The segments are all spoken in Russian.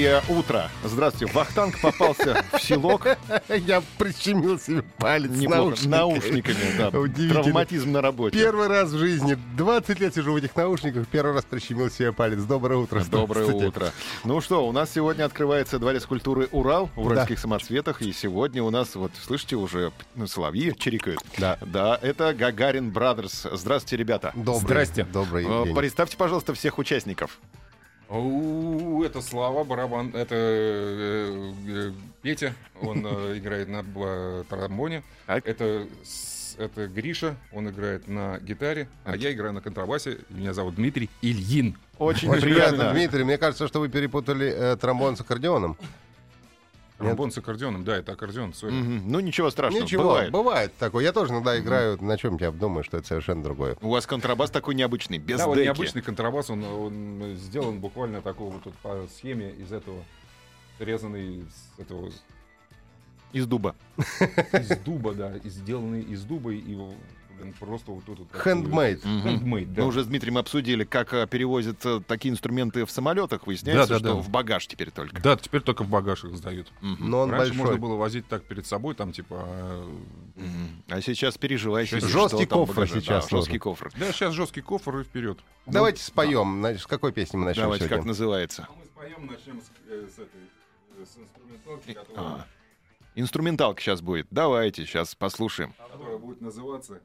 Доброе утро. Здравствуйте. Вахтанг попался в селок. Я прищемил себе палец с Наушниками, да. Травматизм на работе. Первый раз в жизни, 20 лет сижу в этих наушниках, первый раз прищемил себе палец. Доброе утро. Доброе утро. Ну что, у нас сегодня открывается дворец культуры Урал в уральских самоцветах. И сегодня у нас, вот, слышите, уже ну, соловьи чирикают. Да. Да, это Гагарин Брадерс. Здравствуйте, ребята. Добрый, Здрасте. Добрый Э, день. Представьте, пожалуйста, всех участников. У, это Слава барабан, это э, э, Петя, он э, играет на тромбоне. Это это Гриша, он играет на гитаре, а я играю на контрабасе. Меня зовут Дмитрий Ильин. Очень, Очень приятно, приятно. Дмитрий. Мне кажется, что вы перепутали э, тромбон с аккордеоном. Тромбон с аккордеоном, да, это аккордеон. Мгм. Ну ничего страшного. Ничего, бывает. бывает. такое. Я тоже иногда играю, на чем я думаю, что это совершенно другое. У вас контрабас такой необычный, без Да, вот деки. необычный контрабас, он, он сделан буквально такого вот тут по схеме из этого, резанный с этого Из дуба. из дуба, да, сделанный из дуба и просто вот тут вот такой- Handmade. Мгм. Handmade, да. Мы уже с Дмитрием обсудили, как э, перевозят э, такие инструменты в самолетах. Выясняется, Да, да, что да. в багаж теперь только. Да, теперь только в багаж их сдают. Мгм. Но он Раньше большой. можно было возить так перед собой, там типа. а, Мгм. А сейчас переживай. Сейчас сидишь, жесткий кофр сейчас Да, жесткий кофр. Да, сейчас жесткий кофр и вперед. Давайте споем. Значит, с какой песни мы начнем Давайте, как называется? Мы споем, начнем с, э, этой с инструменталки, А, Инструменталка сейчас будет. Давайте, сейчас послушаем. которая будет называться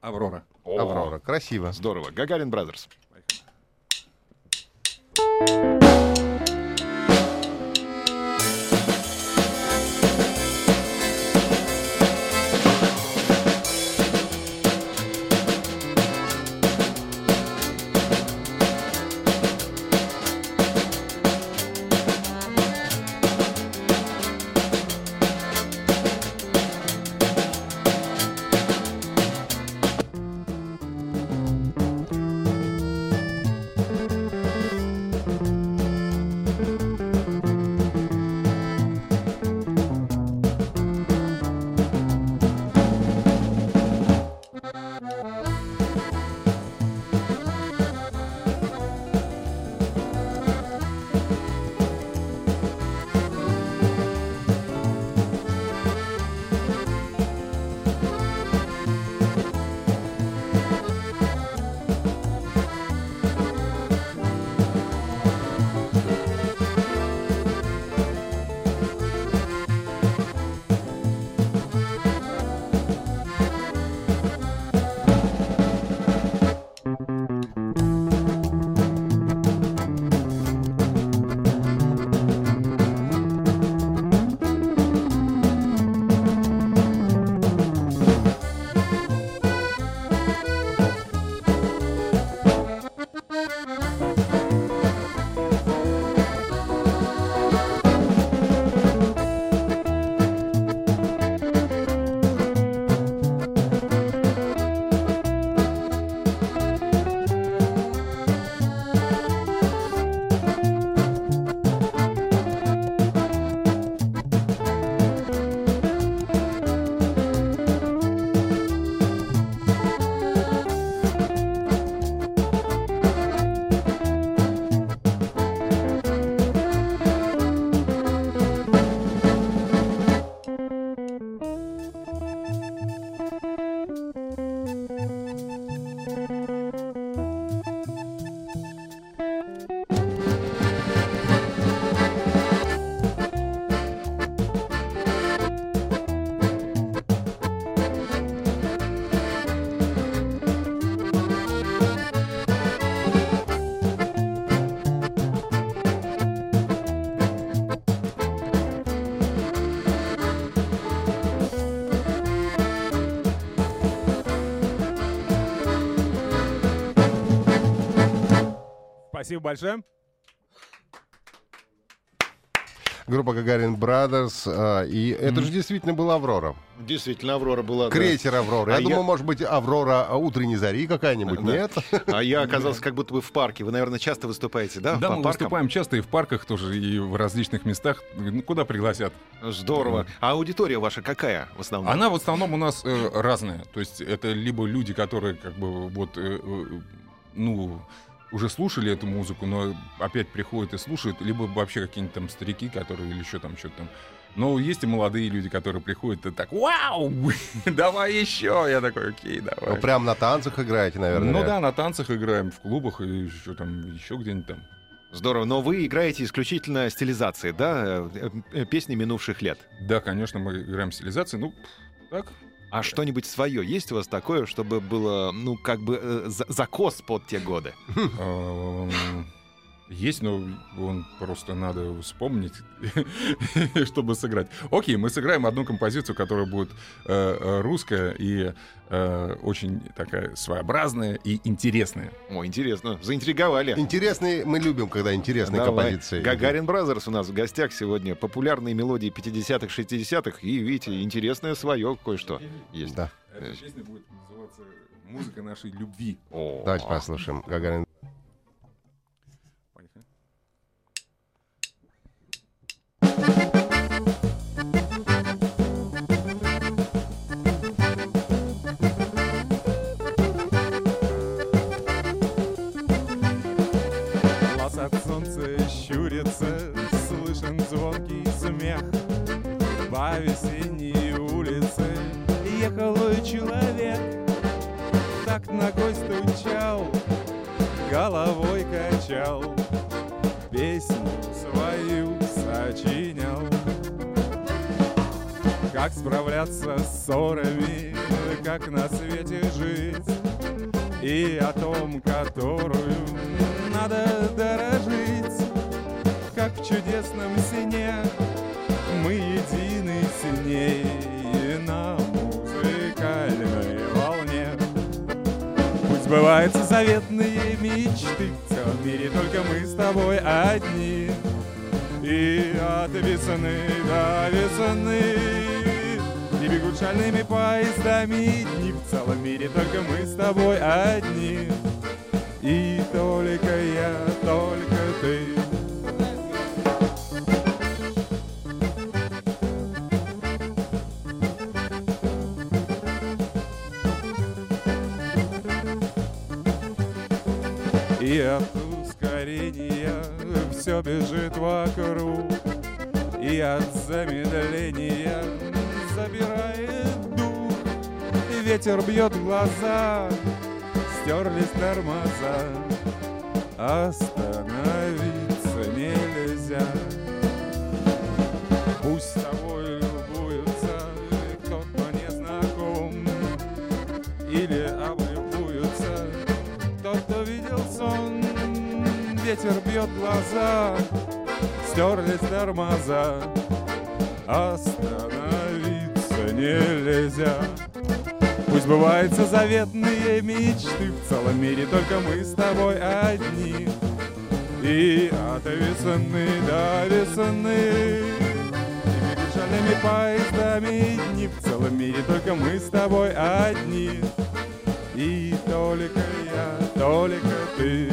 Аврора. Аврора. Красиво. Здорово. Gagarin Brothers. Спасибо большое. группа Гагарин Brothers. а, И это же действительно была Аврора. Действительно, Аврора была... да. Крейсер Аврора. Я А думал, я- может быть, Аврора утренней зари какая-нибудь. Да. Нет? А я оказался как будто бы в парке. Вы, наверное, часто выступаете, да? Да, по мы паркам? выступаем часто и в парках тоже, и в различных местах, ну, куда пригласят. Здорово. А аудитория ваша какая в основном? Она в основном у нас э, разная. То есть это либо люди, которые как бы вот, э, э, ну, уже слушали эту музыку, но опять приходят и слушают, либо вообще какие-нибудь там старики, которые или еще там что-то там. Но есть и молодые люди, которые приходят и так, вау, давай еще. Я такой, окей, Ну, давай. прям на танцах играете, наверное. Ну да, на танцах играем, в клубах и еще там, еще где-нибудь там. Здорово. Но вы играете исключительно стилизации, да? Э, э, Песни минувших лет. Да, конечно, мы играем стилизации. Ну, так, А что-нибудь свое есть у вас такое, чтобы было, ну, как бы э, за- закос под те годы? Есть, но он просто надо вспомнить, чтобы сыграть. Окей, мы сыграем одну композицию, которая будет э, э, русская и э, очень такая своеобразная и интересная. О, интересно. Заинтриговали. Интересные, мы любим, когда интересные Давай. композиции. Gagarin Brothers у нас в гостях сегодня. Популярные мелодии 50-х, 60-х. И, видите, интересное свое кое-что есть. Да. Эта песня будет называться «Музыка нашей любви». О. Давайте послушаем. Гагарин. Щурится, слышен звонкий смех. По весенней улице ехал человек, так ногой стучал, головой качал, песню свою сочинял. Как справляться с ссорами, как на свете жить, и о том, которую надо дорожить, в чудесном сне мы едины сильнее на музыкальной волне. Пусть сбываются заветные мечты, в целом мире только мы с тобой одни. И от весны до весны И бегут шальными поездами дни В целом мире только мы с тобой одни И только я, И от замедления забирает дух. Ветер бьет глаза, стерлись тормоза. Остановиться нельзя. Пусть тобой любуются кто-то не знаком. Или облюбуются тот, кто видел сон. Ветер бьет глаза, стерлись тормоза Остановиться нельзя. Пусть сбываются заветные мечты В целом мире только мы с тобой одни. И от весны до весны И бежальными поездами дни В целом мире только мы с тобой одни. И только я, только ты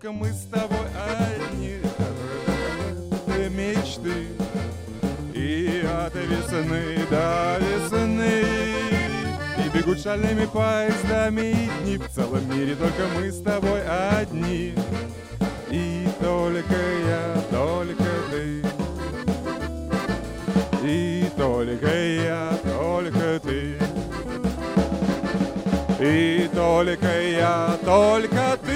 только мы с тобой одни. Которые мечты И от весны до весны. И бегут шальными поездами дни В целом мире только мы с тобой одни. И только я, только ты. И только я, только ты. И только я, только ты.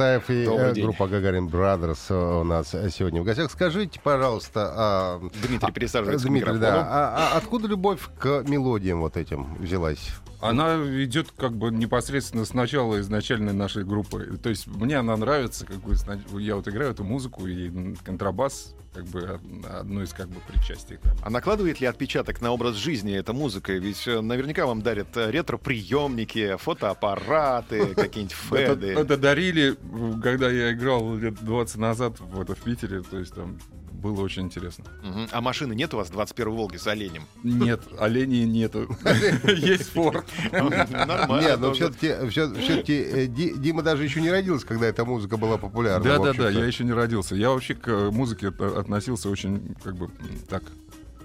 Картаев и Добрый э, день. группа Гагарин Brothers у нас сегодня в гостях. Скажите, пожалуйста, а, Дмитрий пересаживается к Дмитрий, да, а- а откуда любовь к мелодиям вот этим взялась? Она идет как бы непосредственно с начала изначальной нашей группы. То есть мне она нравится, как бы я вот играю эту музыку и контрабас как бы од- одно из как бы причастий. А накладывает ли отпечаток на образ жизни эта музыка? Ведь э, наверняка вам дарят э, ретро-приемники, фотоаппараты, какие-нибудь феды. это дарили, когда я играл лет 20 назад в Питере, то есть там было очень интересно. А машины нет у вас 21 Волги с оленем? Нет, оленей нету. Есть форт. Нормально. Нет, но тоже. все-таки, все-таки Дима даже еще не родился, когда эта музыка была популярна. Да, да, да, я еще не родился. Я вообще к э, музыке от- относился очень, как бы, так,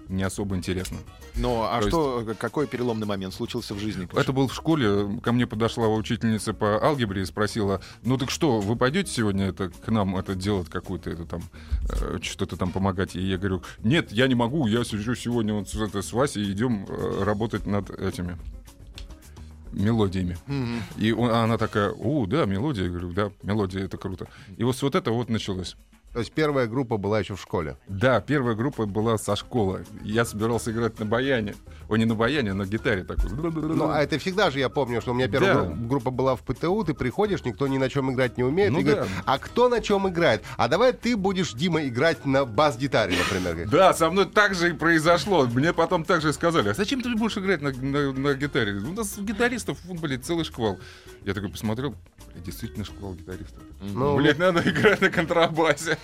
не особо интересно. Ну, а То что, э, какой переломный момент случился в жизни? Это был в школе. Ко мне подошла учительница по алгебре и спросила: Ну так что, вы пойдете сегодня это к нам это делать какую-то это там э, что-то там помогать? И я говорю: Нет, я не могу. Я сижу сегодня вот с, это, с Васей идем э, работать над этими мелодиями. Мгм. И он- а она такая, о, да, мелодия. Я говорю, да, мелодия, это круто. И вот с вот это вот началось. То есть первая группа была еще в школе. Да, первая группа была со школы. Я собирался играть на баяне. О, не на баяне, а на гитаре такой. Ну, а это всегда же, я помню, что у меня первая Да. гру- группа была в ПТУ, ты приходишь, никто ни на чем играть не умеет. Ну и да. говорит, а кто на чем играет? А давай ты будешь, Дима, играть на бас-гитаре, например. Да, со мной так же и произошло. Мне потом так же и сказали, а зачем ты будешь играть на, на- на гитаре? У нас гитаристов, блин, целый шквал. Я такой посмотрел, действительно шквал гитаристов. Ну, Блин, надо играть на контрабасе.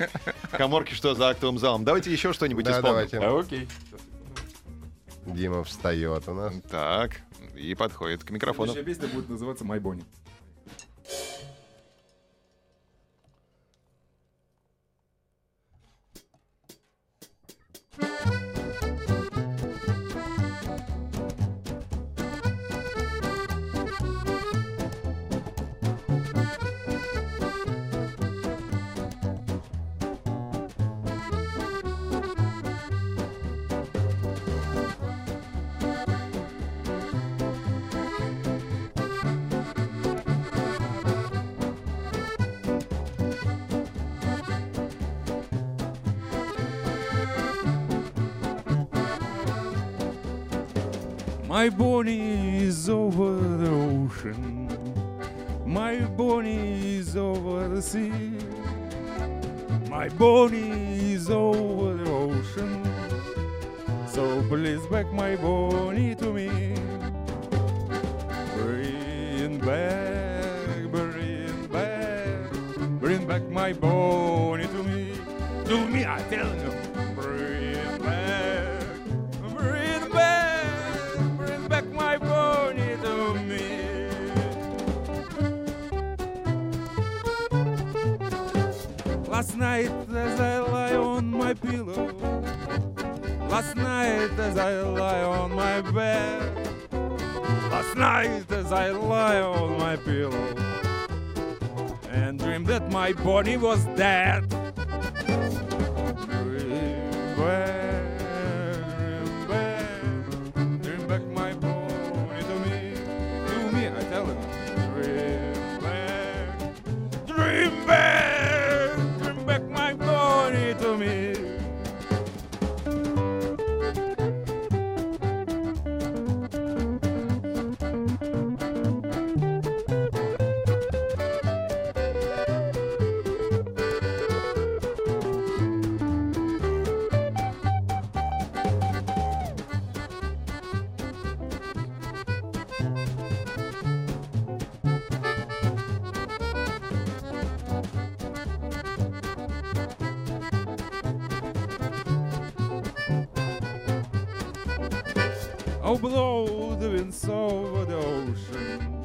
Коморки, что за актовым залом? Давайте еще что-нибудь Да, исполним. давайте. А, окей. Дима встает у нас. Так, и подходит к микрофону. Следующая песня будет называться «My ocean. My Bonnie is over the sea. My Bonnie is over the ocean. So please back my Bonnie to me. Bring back, bring back, bring back my Bonnie to me. To me, I tell you. Last night as I lie on my bed Last night as I lie on my pillow And dreamed that my body was dead Oh, blow the winds over the ocean.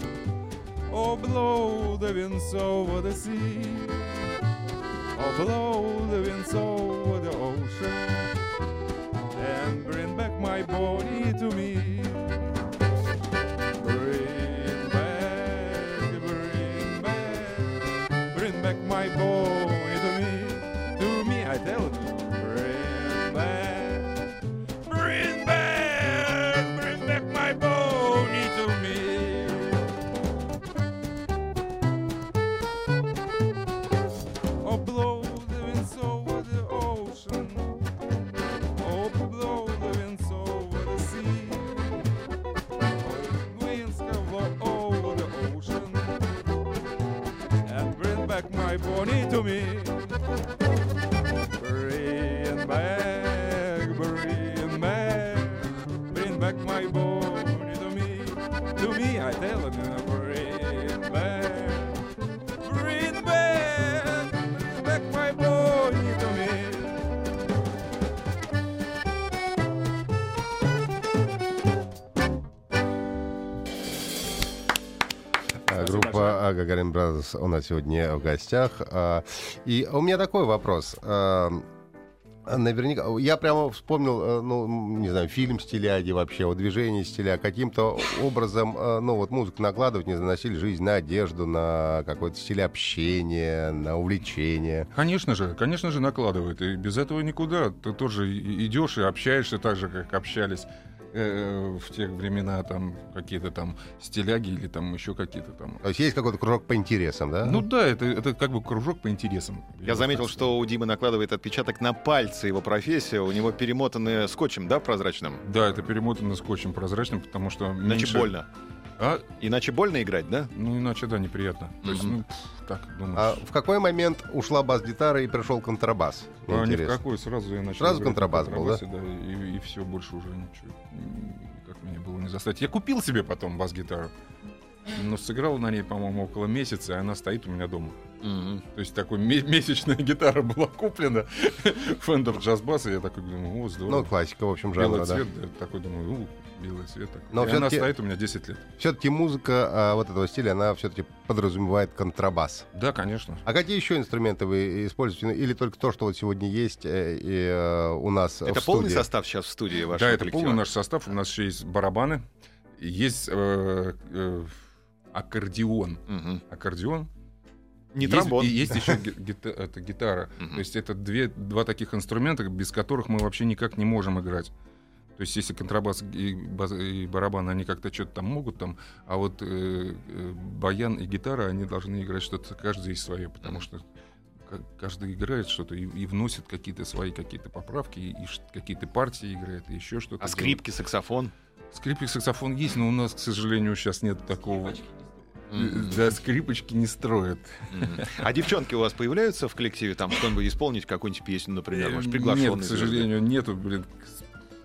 Oh, blow the winds over the sea. Oh, blow the winds over Gagarin Brothers у нас сегодня в гостях. А, И у меня такой вопрос. А, Наверняка, я прямо вспомнил, э, ну, не знаю, фильм «Стиляги» вообще, вот движение «Стиля». Каким-то образом, э, ну, вот музыку накладывать, не стиль жизни, на одежду, на какой-то стиль общения, на увлечение. Конечно же, конечно же накладывает. И без этого никуда. Ты тоже идешь и общаешься так же, как общались э, в те времена, там, какие-то там стиляги или там еще какие-то там. То есть есть какой-то кружок по интересам, да? Ну да, это, это как бы кружок по интересам. Я заметил, что у Димы накладывает отпечаток на пальцы его профессия. У него перемотаны скотчем, да, прозрачным? Да, это перемотано скотчем прозрачным, потому что Иначе меньше- больно. А? Иначе больно играть, да? Ну, иначе, да, неприятно. То есть, ну, пф, так, думаешь. А в какой момент ушла бас-гитара и пришел контрабас? А, ни в какой, сразу я начал. Сразу контрабас был, да? контрабасе, и, все, больше уже ничего. Как мне было не застать. Я купил себе потом бас-гитару. Но сыграл на ней, по-моему, около месяца, и она стоит у меня дома. Мгм. То есть такой ме- месячная гитара была куплена. Fender Jazz Bass, и я такой думаю, о, здорово. Ну, классика, в общем, жанра, Белый да. цвет, да, такой думаю, у, белый цвет. такой. Но и она стоит у меня 10 лет. Все-таки музыка а, вот этого стиля, она все-таки подразумевает контрабас. Да, конечно. А какие еще инструменты вы используете? Ну, Или только то, что вот сегодня есть э, и, э, у нас Это в полный студии? состав сейчас в студии вашего Да, это коллектива? полный наш состав. У нас еще есть барабаны, есть э, э, аккордеон. Мгм. Аккордеон. Не Есть- тромбон. И есть еще ги- гита- это гитара. Мгм. То есть это две, два таких инструмента, без которых мы вообще никак не можем играть. То есть если контрабас и, и барабан, они как-то что-то там могут там, а вот э, э, баян и гитара, они должны играть что-то каждый из свое, потому что ка- каждый играет что-то и, и вносит какие-то свои какие-то поправки, и, и какие-то партии играет, и еще что-то. А делает. скрипки, саксофон? Скрипик, саксофон есть, но у нас, к сожалению, сейчас нет такого. Мгм. Да, скрипочки не строят. А девчонки у вас появляются в коллективе? Там что-нибудь исполнить, какую-нибудь песню, например? Может, приглашенные Э, Нет, к сожалению, нету, блин.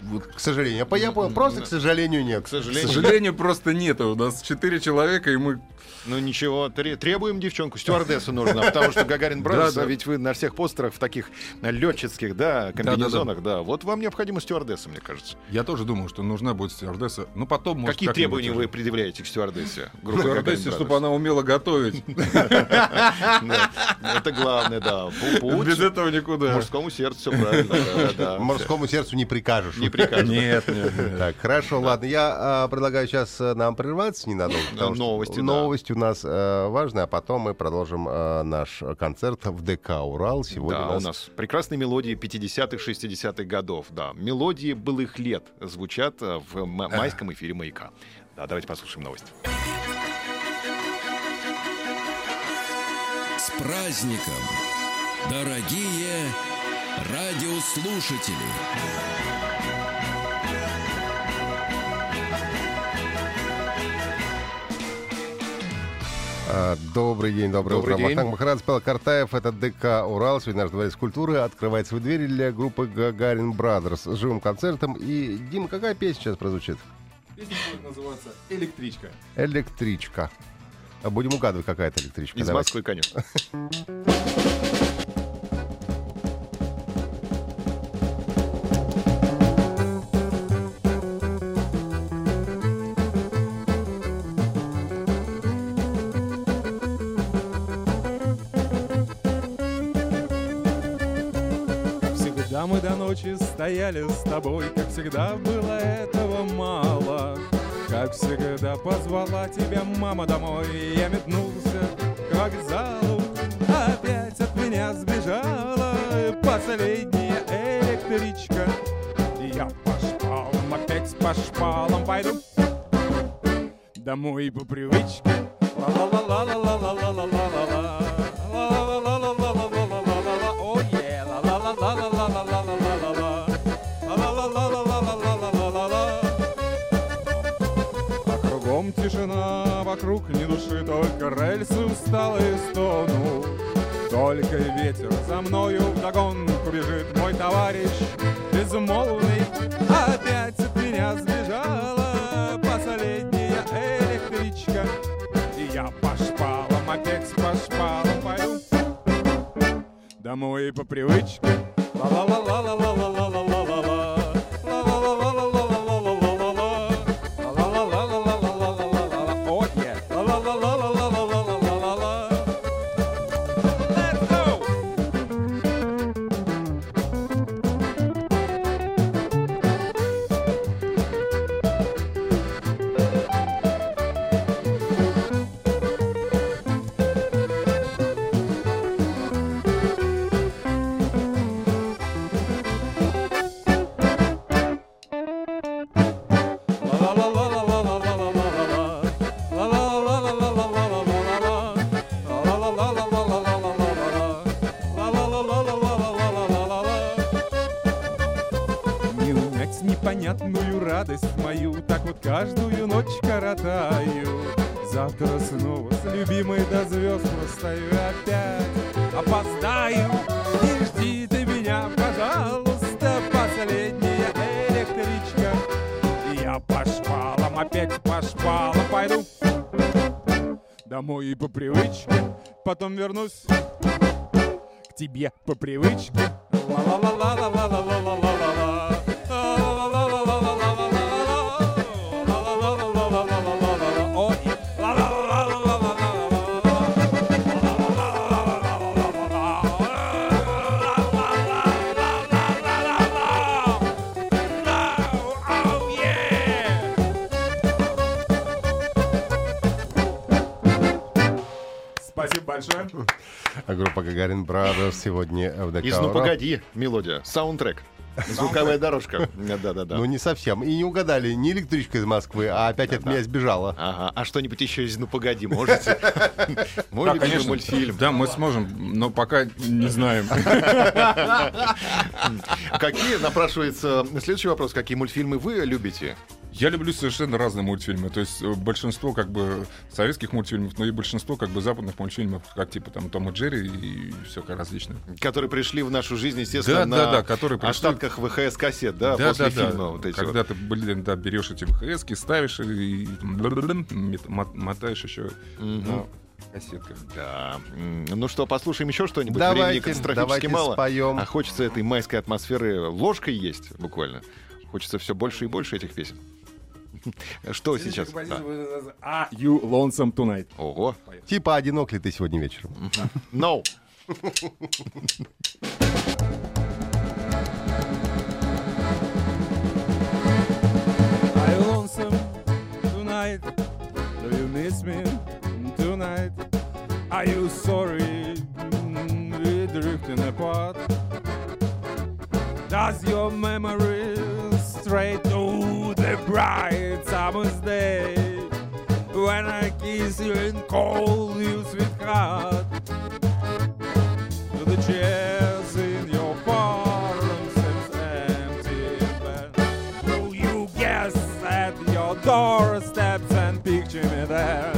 Вот, К сожалению. Я, по- я понял, просто, к сожалению, нет. К к сожалению. сожалению, просто нету. У нас четыре человека, и мы... Ну ничего, тре- требуем девчонку, стюардессу нужно, потому что Gagarin Brothers, Да, да. ведь вы на всех постерах в таких летческих, да, комбинезонах, да. Вот вам необходима стюардесса, мне кажется. Я тоже думал, что нужна будет стюардесса. Ну, потом, может, Какие как-нибудь требования вы предъявляете к стюардессе? Стюардессе, чтобы она умела готовить. Да, Это главное, да. Без этого никуда. мужскому сердцу, все правильно. да, да. Морскому сердцу не прикажешь. Не прикажешь. Нет, нет, нет. Так, хорошо, ладно. Я а, предлагаю сейчас а, нам прерваться ненадолго. потому что новости, да. Новости у нас а, важные, а потом мы продолжим а, наш концерт в ДК «Урал». Сегодня Да, у нас прекрасные мелодии 50-х, 60-х годов. Да, мелодии былых лет звучат э, в м- майском эфире «Маяка». Да, давайте послушаем новости. С праздником, дорогие радиослушатели! Добрый день, доброе Добрый утро. день. Махтанг Махарадзе, Павел Картаев, это ДК «Урал». Сегодня наш дворец культуры открывает свои двери для группы «Гагарин Брадерс» с живым концертом. И, Дима, какая песня сейчас прозвучит? Песня будет называться «Электричка». «Электричка». А Будем угадывать, какая это электричка. Из Давайте. Москвы, конечно. стояли с тобой, как всегда было этого мало. Как всегда позвала тебя мама домой, я метнулся к вокзалу. Опять от меня сбежала последняя электричка. Я по шпалам, опять по шпалам пойду домой по привычке. Ла-ла-ла-ла-ла-ла-ла-ла-ла-ла. Вокруг ни души, только рельсы усталые стонут. Только ветер за мною вдогонку бежит мой товарищ безмолвный. Опять от меня сбежала последняя Я по шпалам, опять по шпалам пойду Домой по привычке Ла-ла-ла-ла-ла-ла-ла-ла-ла-ла опять по шпалам пойду Домой по привычке Потом вернусь к тебе по привычке. Ла-ла-ла-ла-ла-ла-ла-ла-ла-ла. Группа Гагарин Brothers сегодня в Из «Ну погоди» мелодия, саундтрек. Звуковая дорожка. Да-да-да. Ну, не совсем. И не угадали, не электричка из Москвы, а опять от меня сбежала. Ага, а что-нибудь еще из «Ну погоди» можете? Мой Да, конечно. мультфильм. Да, мы сможем, но пока не знаем. Какие, напрашивается следующий вопрос, какие мультфильмы вы любите? Я люблю совершенно разные мультфильмы. То есть э, большинство как бы советских мультфильмов, но и большинство как бы западных мультфильмов, как типа там Том и Джерри и все различное. Которые пришли в нашу жизнь, естественно, Да, на да, да, которые пришли- остатках ВХС-кассет, да, Да, после да, да. фильма. Вот эти вот. Когда ты, блин, да, берешь эти ВХС, ставишь и мот- мотаешь еще на кассетках. Да. Ну что, послушаем еще что-нибудь? Давайте, Времени катастрофически давайте мало. споем. А хочется этой майской атмосферы ложкой есть, буквально. Хочется все больше и больше этих песен. Что сейчас? Are you lonesome tonight? Ого. Типа одинок ли ты сегодня вечером? No. Are you lonesome tonight? Do you miss me tonight? Are you sorry mm, we're drifting apart? Does your memory stray to the bright summer's day when I kiss you and call you sweetheart? To the chairs in your parlor seems empty, but do you guess at your doorsteps and picture me there?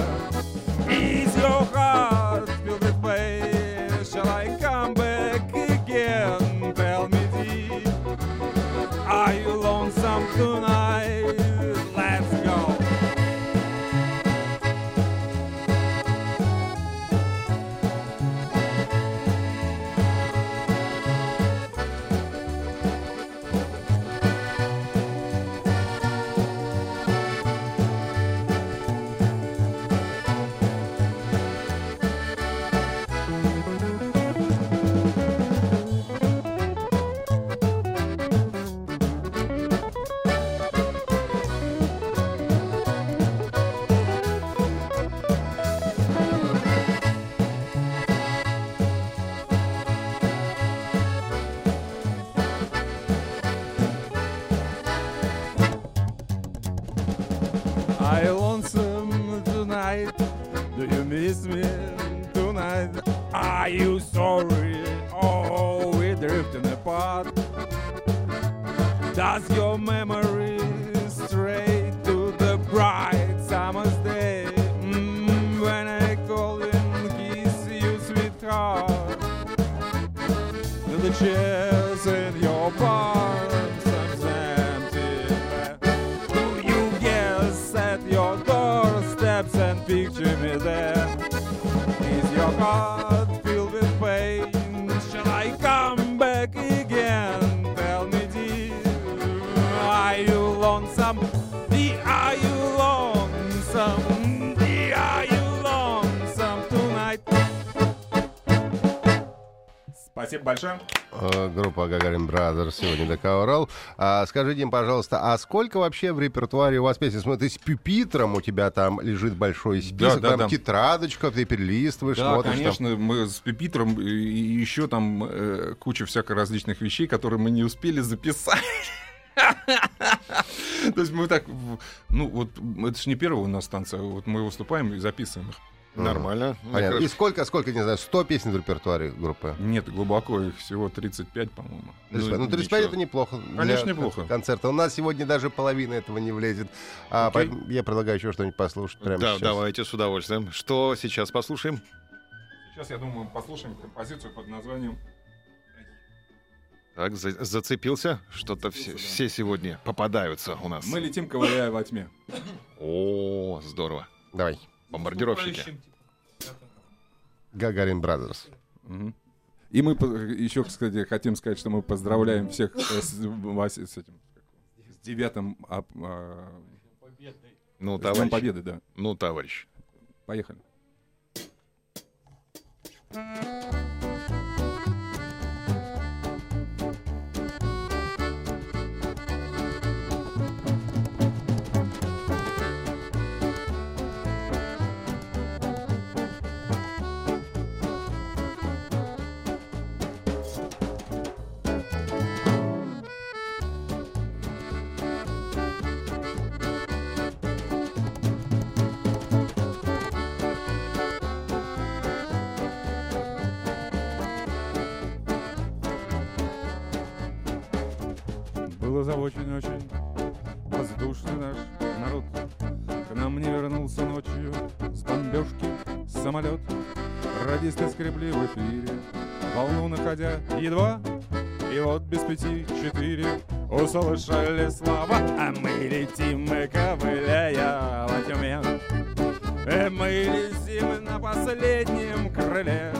Do you guess at your doorsteps and picture me there? heart filled with pain. Shall I come back again? Tell me, dear, are you lonesome? Dear, are you lonesome? Dear, are you lonesome tonight? Спасибо большое. Э, Группа Gagarin Brothers сегодня ДК Урал. А, скажи, Дим, пожалуйста, а сколько вообще в репертуаре у вас песен? Смотри, ты с пюпитром у тебя там лежит большой список, да, там да. тетрадочка, ты перелистываешь, Да, смотришь. там. конечно, мы с Пепитром и и еще там э, куча всякой различных вещей, которые мы не успели записать. То есть мы так, ну вот это же не первая у нас станция, вот мы выступаем и записываем их. Нормально. Понятно. И сколько, сколько, не знаю, 100 песен в репертуаре группы? Нет, глубоко их всего 35, по-моему. Ну, 35 ничего. это неплохо. Конечно, неплохо. кон- Концерта. У нас сегодня даже половина этого не влезет. А, я предлагаю еще что-нибудь послушать прямо Да, сейчас. давайте с удовольствием. Что сейчас послушаем? Сейчас, я думаю, послушаем композицию под названием Так, за- зацепился. Что-то все, все сегодня попадаются у нас. Мы летим, ковыляя во тьме. О, здорово. Давай. Бомбардировщики. Gagarin Brothers. И мы еще, кстати, хотим сказать, что мы поздравляем всех э, с, Вася, с этим с девятым а, а, Ну, с Днем товарищ. Победы, да. Ну, товарищ. Поехали. Было за очень-очень воздушный наш народ. К нам не вернулся ночью с бомбежки самолет. Радисты скребли в эфире, волну находя едва. И вот без пяти четыре услышали слова, а мы летим, мы ковыляя во тьме. Э, Мы летим на последнем крыле.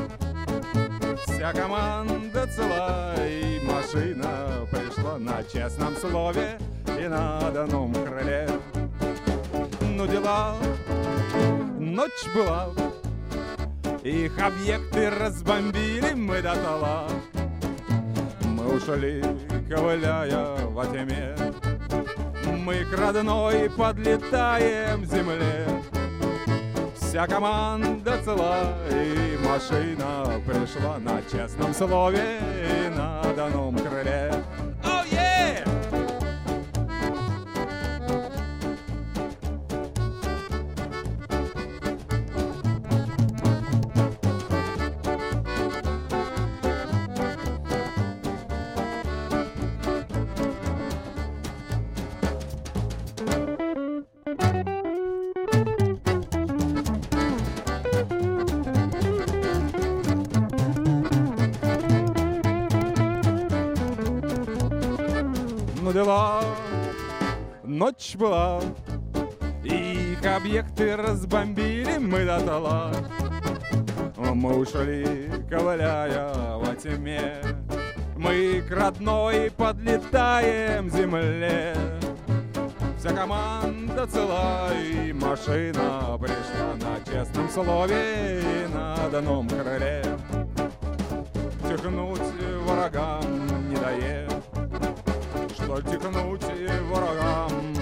Вся команда цела и машина пришла на честном слове и на данном крыле. Ну дела, ночь была, их объекты разбомбили мы до тола. Мы ушли, ковыляя во тьме, мы к родной подлетаем земле. Вся команда цела и машина пришла на честном слове и на данном крыле. Мы ушли, ковыляя во тьме, мы к родной подлетаем земле. Вся команда цела и машина пришла на честном слове и на данном крыле. Тихнуть врагам не дает, что тихнуть врагам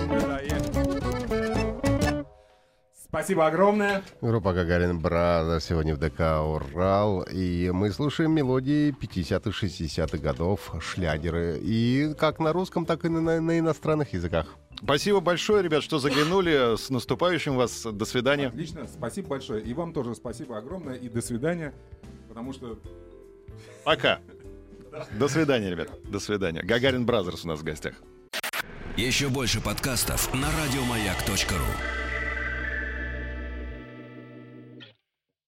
Спасибо огромное. Группа Gagarin Brothers сегодня в ДК Урал. И мы слушаем мелодии 50-х, 60-х годов, шлягеры. И как на русском, так и на, на иностранных языках. Спасибо большое, ребят, что заглянули. С наступающим вас. До свидания. Отлично, спасибо большое. И вам тоже спасибо огромное. И до свидания. Потому что Пока. До свидания, ребят. До свидания. Gagarin Brothers у нас в гостях. Еще больше подкастов на радиомаяк.ру.